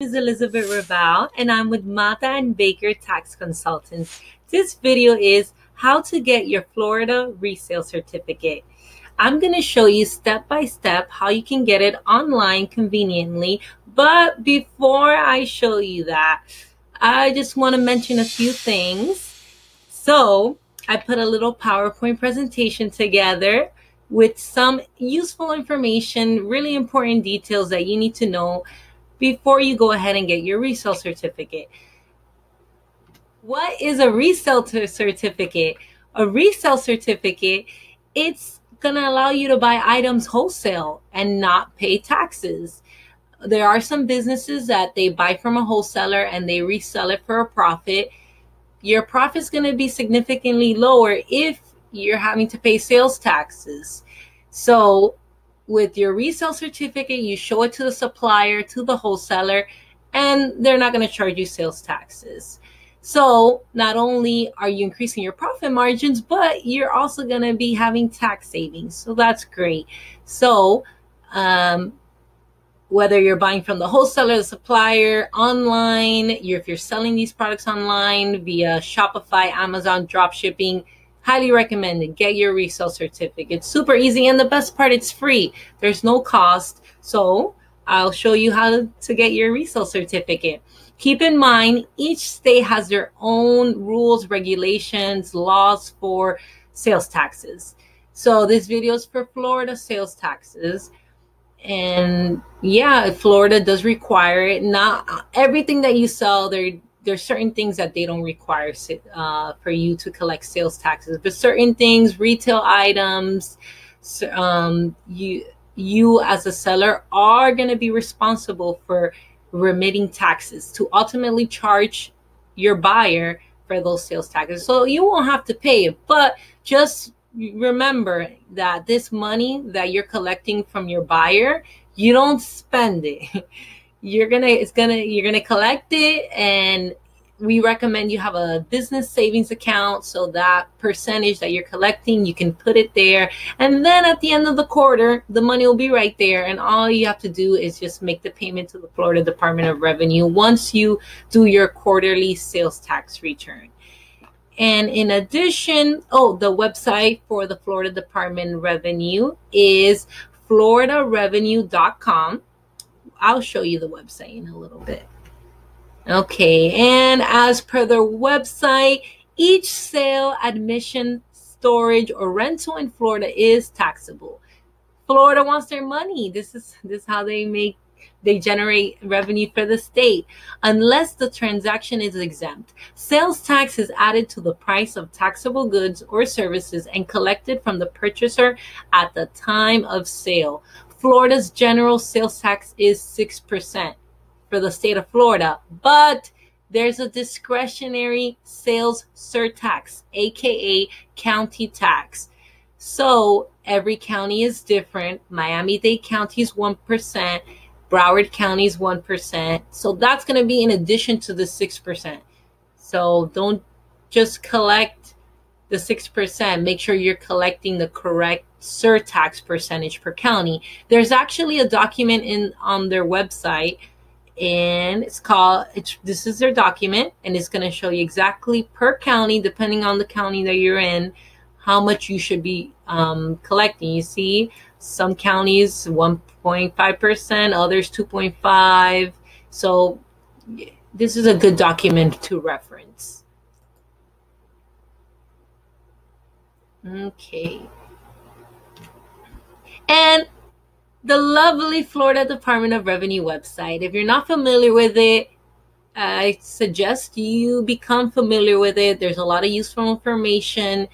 is Elizabeth Ribao and I'm with Mata and Baker Tax Consultants. This video is how to get your Florida resale certificate. I'm going to show you step by step how you can get it online conveniently. But before I show you that, I just want to mention a few things. So I put a little PowerPoint presentation together with some useful information, really important details that you need to know before you go ahead and get your resale certificate. What is a resale certificate? A resale certificate, it's going to allow you to buy items wholesale and not pay taxes. There are some businesses that they buy from a wholesaler and they resell it for a profit. Your profit is going to be significantly lower if you're having to pay sales taxes. So with your resale certificate, you show it to the supplier, to the wholesaler, and they're not going to charge you sales taxes. So not only are you increasing your profit margins, but you're also going to be having tax savings. So that's great. So, um, whether you're buying from the wholesaler, the supplier, online, you're, if you're selling these products online via Shopify, Amazon, drop shipping, highly recommended. Get your resale certificate. It's super easy. And the best part, it's free. There's no cost. So I'll show you how to get your resale certificate. Keep in mind, each state has their own rules, regulations, laws for sales taxes. So this video is for Florida sales taxes. And yeah, Florida does require it. Not everything that you sell, there there's certain things that they don't require uh, for you to collect sales taxes, but certain things, retail items, um, you you as a seller are going to be responsible for remitting taxes to ultimately charge your buyer for those sales taxes. So you won't have to pay it, but just remember that this money that you're collecting from your buyer, you don't spend it. you're gonna it's gonna you're gonna collect it and we recommend you have a business savings account so that percentage that you're collecting you can put it there. And then at the end of the quarter the money will be right there and all you have to do is just make the payment to the florida department of revenue once you do your quarterly sales tax return. And in addition oh the website for the florida department revenue is floridarevenue.com I'll show you the website in a little bit. Okay, and as per their website, each sale, admission, storage, or rental in Florida is taxable. Florida wants their money. This is this is how they make they generate revenue for the state unless the transaction is exempt. Sales tax is added to the price of taxable goods or services and collected from the purchaser at the time of sale. Florida's general sales tax is 6% for the state of Florida, but there's a discretionary sales surtax, aka county tax. So every county is different. Miami Dade County is 1%, Broward County is 1%. So that's going to be in addition to the 6%. So don't just collect the 6%. Make sure you're collecting the correct surtax percentage per county. There's actually a document in on their website and it's called it's this is their document and it's going to show you exactly per county depending on the county that you're in how much you should be um, collecting you see some counties 1.5% others 2.5 so this is a good document to reference okay and the lovely Florida Department of Revenue website. If you're not familiar with it, I suggest you become familiar with it. There's a lot of useful information.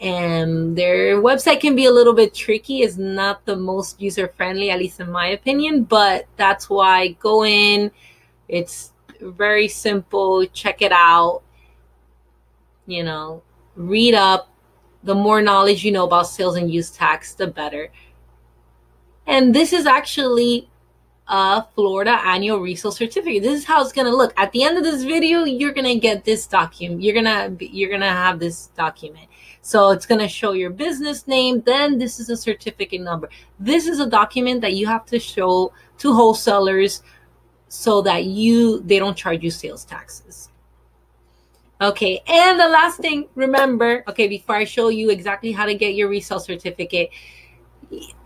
And their website can be a little bit tricky, It's not the most user friendly, at least in my opinion, but that's why go in. It's very simple. Check it out. You know, read up, the more knowledge you know about sales and use tax, the better. And this is actually a Florida annual resale certificate. This is how it's going to look. At the end of this video, you're going to get this document. You're going to you're going to have this document. So it's going to show your business name, then this is a certificate number. This is a document that you have to show to wholesalers so that you they don't charge you sales taxes. Okay, and the last thing, remember, okay, before I show you exactly how to get your resale certificate,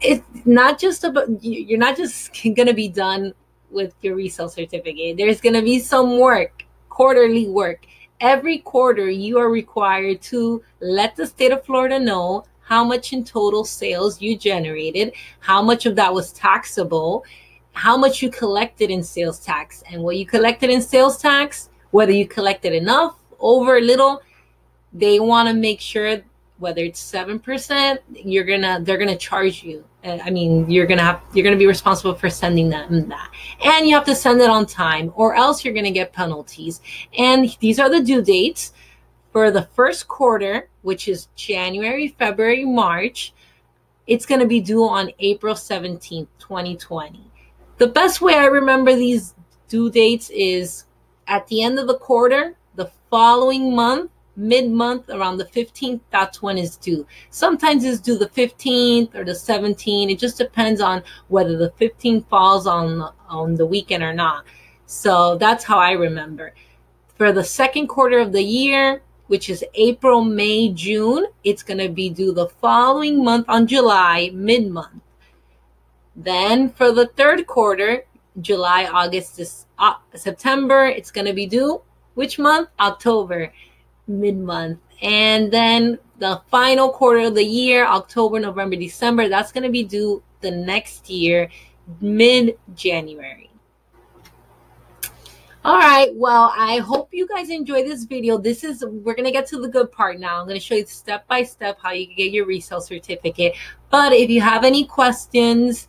it's not just about you're not just gonna be done with your resale certificate. There's gonna be some work, quarterly work. Every quarter, you are required to let the state of Florida know how much in total sales you generated, how much of that was taxable, how much you collected in sales tax, and what you collected in sales tax, whether you collected enough, over a little, they want to make sure whether it's seven percent, you're gonna they're gonna charge you. Uh, I mean, you're gonna have you're gonna be responsible for sending them that, and you have to send it on time, or else you're gonna get penalties. And these are the due dates for the first quarter, which is January, February, March. It's gonna be due on April seventeenth, twenty twenty. The best way I remember these due dates is at the end of the quarter, following month mid month around the 15th, that's when it's due. Sometimes it's due the 15th or the 17th. It just depends on whether the 15th falls on, on the weekend or not. So that's how I remember. For the second quarter of the year, which is April, May, June, it's going to be due the following month on July, mid month. Then for the third quarter, July, August, uh, September, it's going to be due which month? October mid month. And then the final quarter of the year, October, November, December, that's going to be due the next year, mid January. All right. Well, I hope you guys enjoy this video. This is, we're going to get to the good part now. I'm going to show you step by step how you can get your resale certificate. But if you have any questions,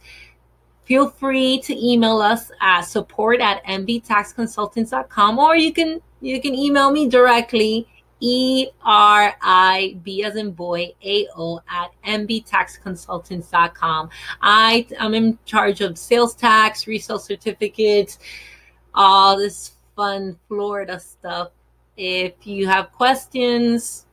feel free to email us at support at mbtaxconsultants.com or you can, you can email me directly E R I B as in boy, A O at mbtaxconsultants.com. I am in charge of sales tax, resale certificates, all this fun Florida stuff. If you have questions,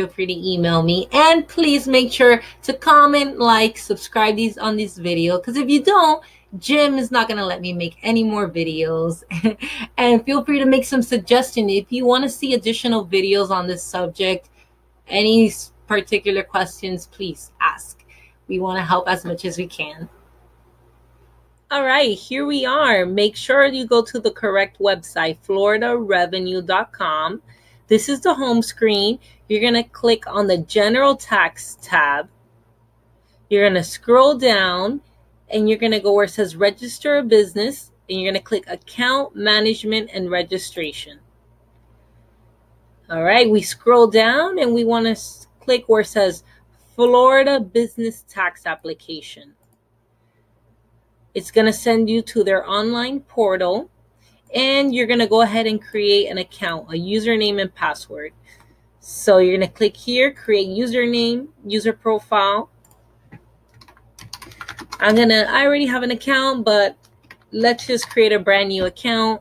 feel free to email me and please make sure to comment, like, subscribe these on this video because if you don't, Jim is not going to let me make any more videos. and feel free to make some suggestions if you want to see additional videos on this subject. Any particular questions, please ask. We want to help as much as we can. All right, here we are. Make sure you go to the correct website, floridarevenue.com. This is the home screen. You're going to click on the General Tax tab. You're going to scroll down and you're going to go where it says register a business and you're going to click account management and registration. All right, we scroll down and we want to click where it says Florida business tax application. It's going to send you to their online portal and you're going to go ahead and create an account, a username and password. So you're going to click here, create username, user profile, I'm gonna, I already have an account, but let's just create a brand new account.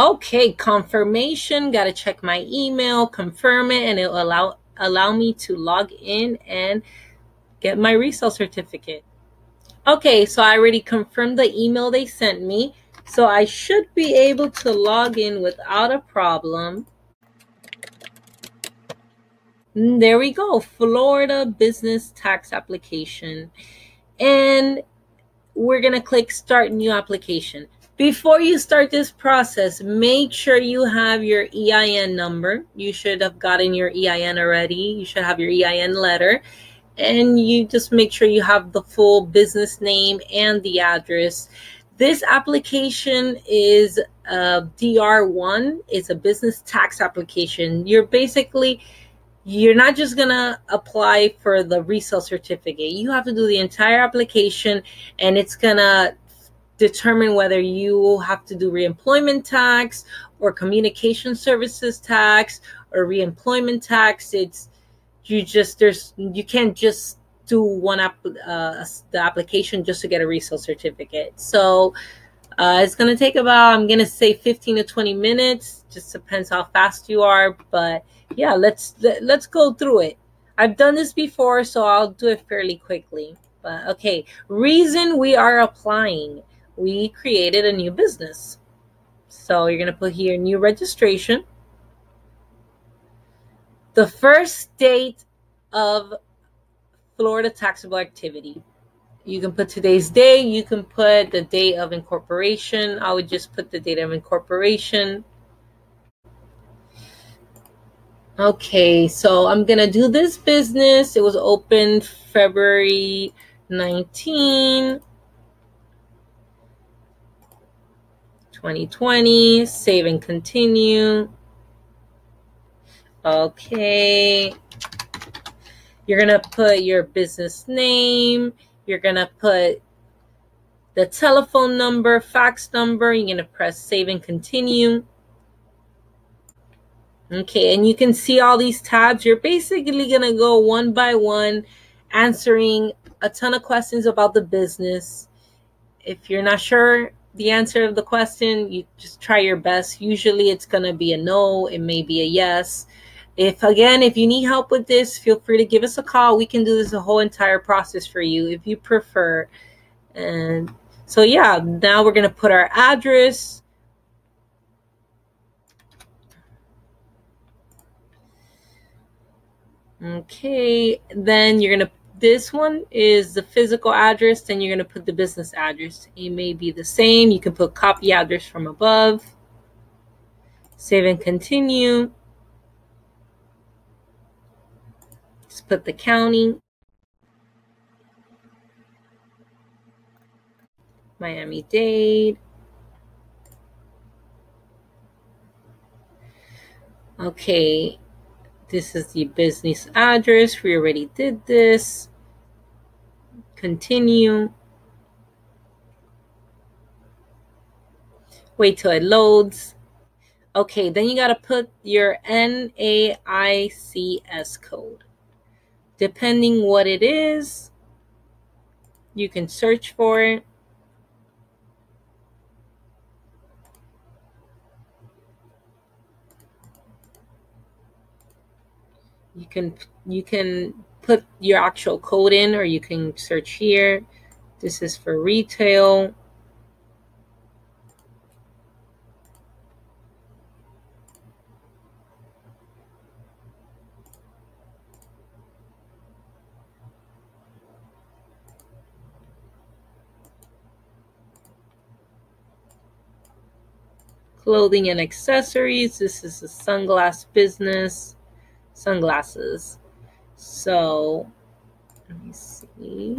Okay, confirmation. Got to check my email, confirm it, and it'll allow allow me to log in and get my resale certificate. Okay, so I already confirmed the email they sent me. So I should be able to log in without a problem. Mm, there we go, Florida business tax application. And we're to click start new application. Before you start this process, make sure you have your EIN number. You should have gotten your EIN already. You should have your EIN letter and you just make sure you have the full business name and the address. This application is uh, a DR1. It's a business tax application. You're basically you're not just going to apply for the resale certificate. You have to do the entire application and it's going to determine whether you have to do reemployment tax or communication services tax or reemployment tax. It's you just there's you can't just do one app uh, the application just to get a resale certificate. So Uh, it's to take about, I'm to say 15 to 20 minutes. Just depends how fast you are. But yeah, let's, let, let's go through it. I've done this before, so I'll do it fairly quickly. But okay, reason we are applying. We created a new business. So you're going to put here new registration. The first date of Florida taxable activity. You can put today's date. You can put the date of incorporation. I would just put the date of incorporation. Okay, so I'm going to do this business. It was opened February 19, 2020. Save and continue. Okay. You're going to put your business name. You're going to put the telephone number, fax number. You're going to press save and continue. Okay, and you can see all these tabs. You're basically going to go one by one answering a ton of questions about the business. If you're not sure the answer of the question, you just try your best. Usually it's going to be a no, it may be a yes. If again, if you need help with this, feel free to give us a call. We can do this the whole entire process for you if you prefer. And so yeah, now we're gonna put our address. Okay, then you're gonna this one is the physical address, then you're gonna put the business address. It may be the same. You can put copy address from above. Save and continue. Just put the county. Miami Dade. Okay, this is the business address. We already did this. Continue. Wait till it loads. Okay, then you got to put your NAICS code. Depending what it is, you can search for it. You can you can put your actual code in or you can search here. This is for retail. clothing and accessories. This is a sunglass business, sunglasses. So let me see.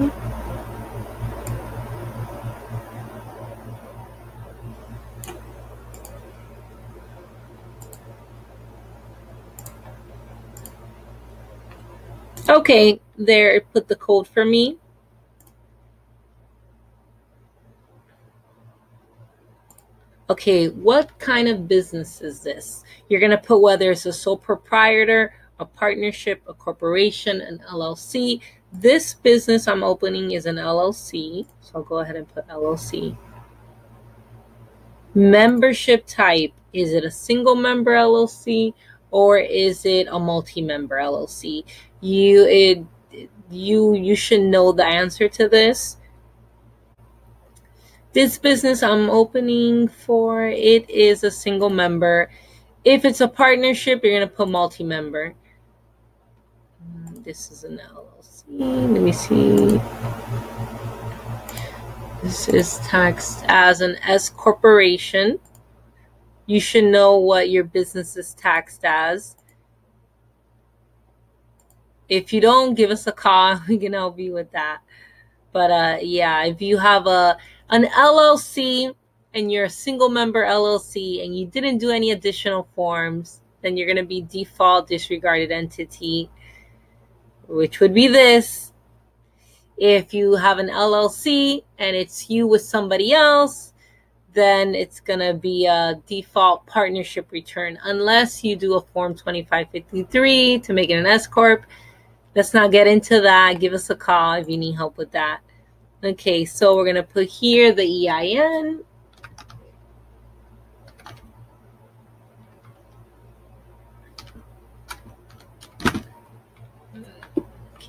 Okay, there, it put the code for me. okay, what kind of business is this? You're going to put whether it's a sole proprietor, a partnership, a corporation, an LLC. This business I'm opening is an LLC. So I'll go ahead and put LLC. Membership type is it a single member LLC or is it a multi-member LLC? You it you you should know the answer to this this business I'm opening for, it is a single member. If it's a partnership, you're going to put multi-member. Mm, this is an LLC. Let me see. This is taxed as an S corporation. You should know what your business is taxed as. If you don't, give us a call. We can help you with that. But uh, yeah, if you have a an LLC and you're a single member LLC and you didn't do any additional forms, then you're going to be default disregarded entity, which would be this. If you have an LLC and it's you with somebody else, then it's going to be a default partnership return unless you do a form 2553 to make it an S corp. Let's not get into that. Give us a call if you need help with that. Okay, so we're going to put here the EIN.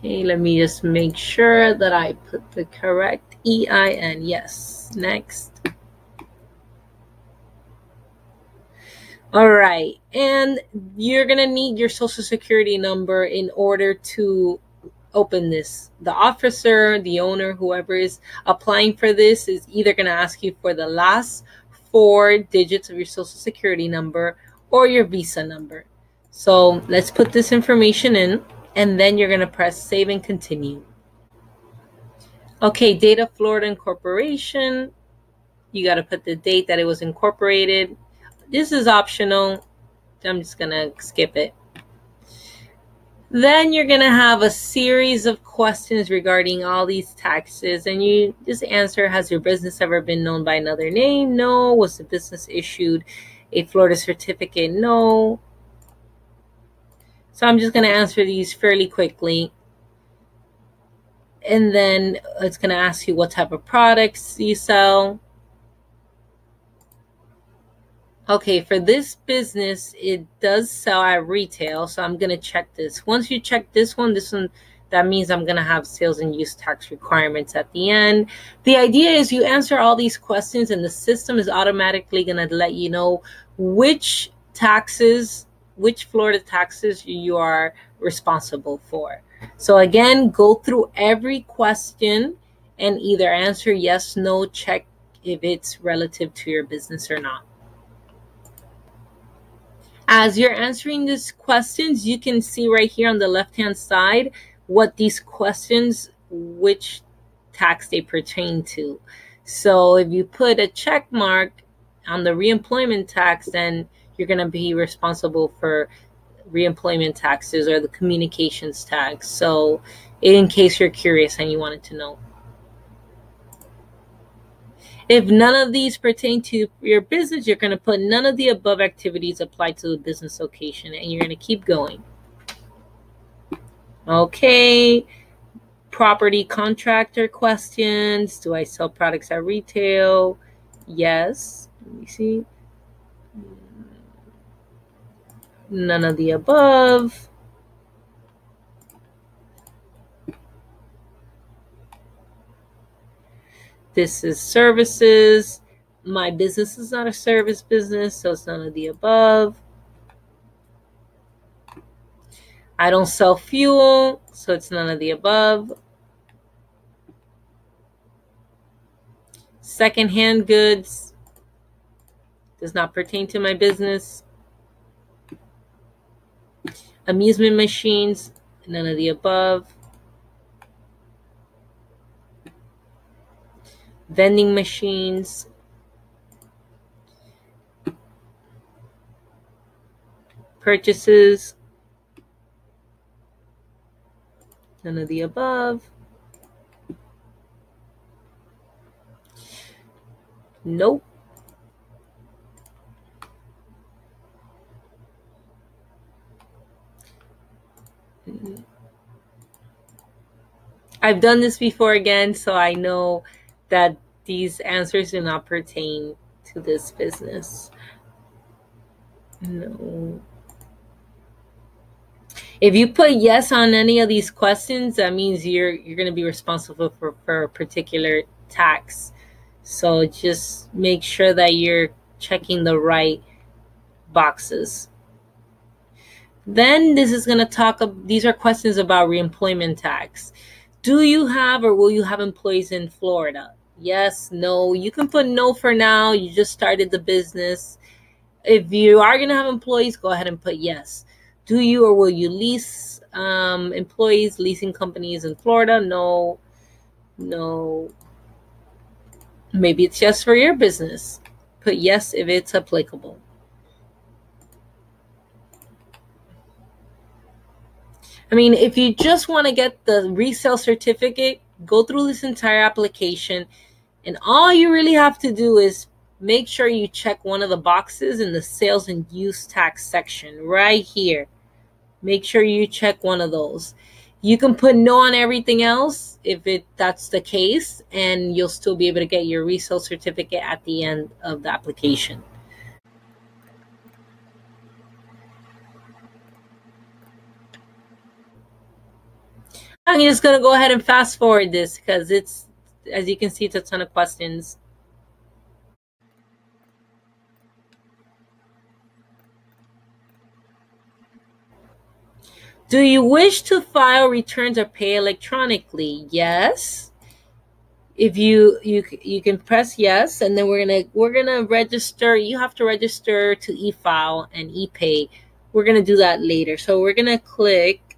Okay, let me just make sure that I put the correct EIN. Yes, next. All right, and you're gonna need your social security number in order to open this. The officer, the owner, whoever is applying for this is either gonna ask you for the last four digits of your social security number or your visa number. So let's put this information in and then you're gonna press save and continue. Okay, date of Florida Incorporation. You gotta put the date that it was incorporated this is optional. I'm just going to skip it. Then you're going to have a series of questions regarding all these taxes, and you just answer Has your business ever been known by another name? No. Was the business issued a Florida certificate? No. So I'm just going to answer these fairly quickly. And then it's going to ask you what type of products you sell. Okay, for this business, it does sell at retail, so I'm gonna check this. Once you check this one, this one, that means I'm gonna have sales and use tax requirements at the end. The idea is you answer all these questions and the system is automatically gonna let you know which taxes, which Florida taxes you are responsible for. So again, go through every question and either answer yes, no, check if it's relative to your business or not. As you're answering these questions, you can see right here on the left-hand side what these questions, which tax they pertain to. So if you put a check mark on the reemployment tax, then you're going to be responsible for reemployment taxes or the communications tax. So in case you're curious and you wanted to know. If none of these pertain to your business, you're going to put none of the above activities apply to the business location and you're going to keep going. Okay. Property contractor questions. Do I sell products at retail? Yes. Let me see. None of the above. This is services. My business is not a service business, so it's none of the above. I don't sell fuel, so it's none of the above. Secondhand goods does not pertain to my business. Amusement machines, none of the above. vending machines, purchases, none of the above. Nope. Mm-hmm. I've done this before again, so I know that these answers do not pertain to this business. No. If you put yes on any of these questions, that means you're you're going to be responsible for, for a particular tax. So just make sure that you're checking the right boxes. Then this is going to talk. These are questions about reemployment tax. Do you have or will you have employees in Florida? yes, no. You can put no for now. You just started the business. If you are going to have employees, go ahead and put yes. Do you or will you lease um, employees, leasing companies in Florida? No, no. Maybe it's just for your business. Put yes if it's applicable. I mean, if you just want to get the resale certificate, go through this entire application and all you really have to do is make sure you check one of the boxes in the sales and use tax section right here. Make sure you check one of those. You can put no on everything else if it that's the case, and you'll still be able to get your resale certificate at the end of the application. I'm just going to go ahead and fast forward this because it's, as you can see, it's a ton of questions. Do you wish to file returns or pay electronically? Yes. If you you you can press yes, and then we're gonna we're gonna register. You have to register to e-file and e-pay. We're gonna do that later. So we're gonna click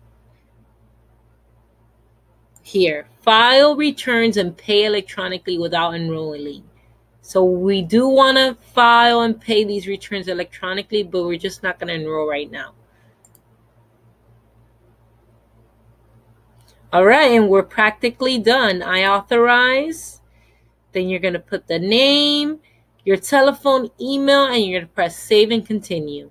here, file returns and pay electronically without enrolling. So we do want to file and pay these returns electronically, but we're just not going to enroll right now. All right, and we're practically done. I authorize. Then you're going to put the name, your telephone, email, and you're going to press save and continue.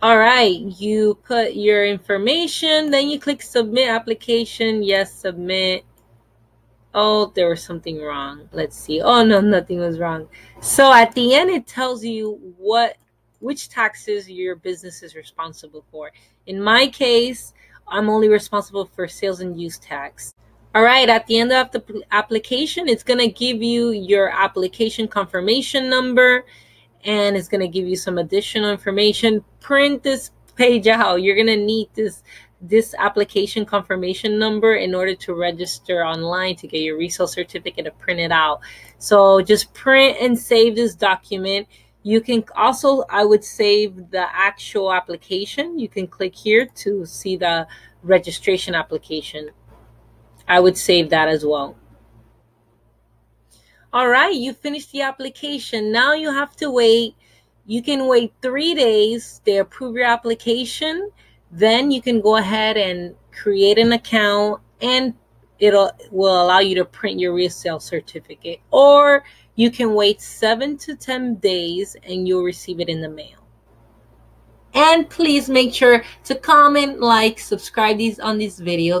All right, you put your information, then you click submit application. Yes, submit. Oh, there was something wrong. Let's see. Oh, no, nothing was wrong. So at the end, it tells you what which taxes your business is responsible for. In my case, I'm only responsible for sales and use tax. All right, at the end of the application, it's going to give you your application confirmation number and it's going to give you some additional information. Print this page out. You're going to need this this application confirmation number in order to register online to get your resale certificate to print it out. So just print and save this document. You can also, I would save the actual application. You can click here to see the registration application. I would save that as well. All right, you finished the application. Now you have to wait. You can wait three days. They approve your application. Then you can go ahead and create an account and it'll will allow you to print your resale certificate. Or you can wait seven to 10 days and you'll receive it in the mail. And please make sure to comment, like, subscribe these on this video.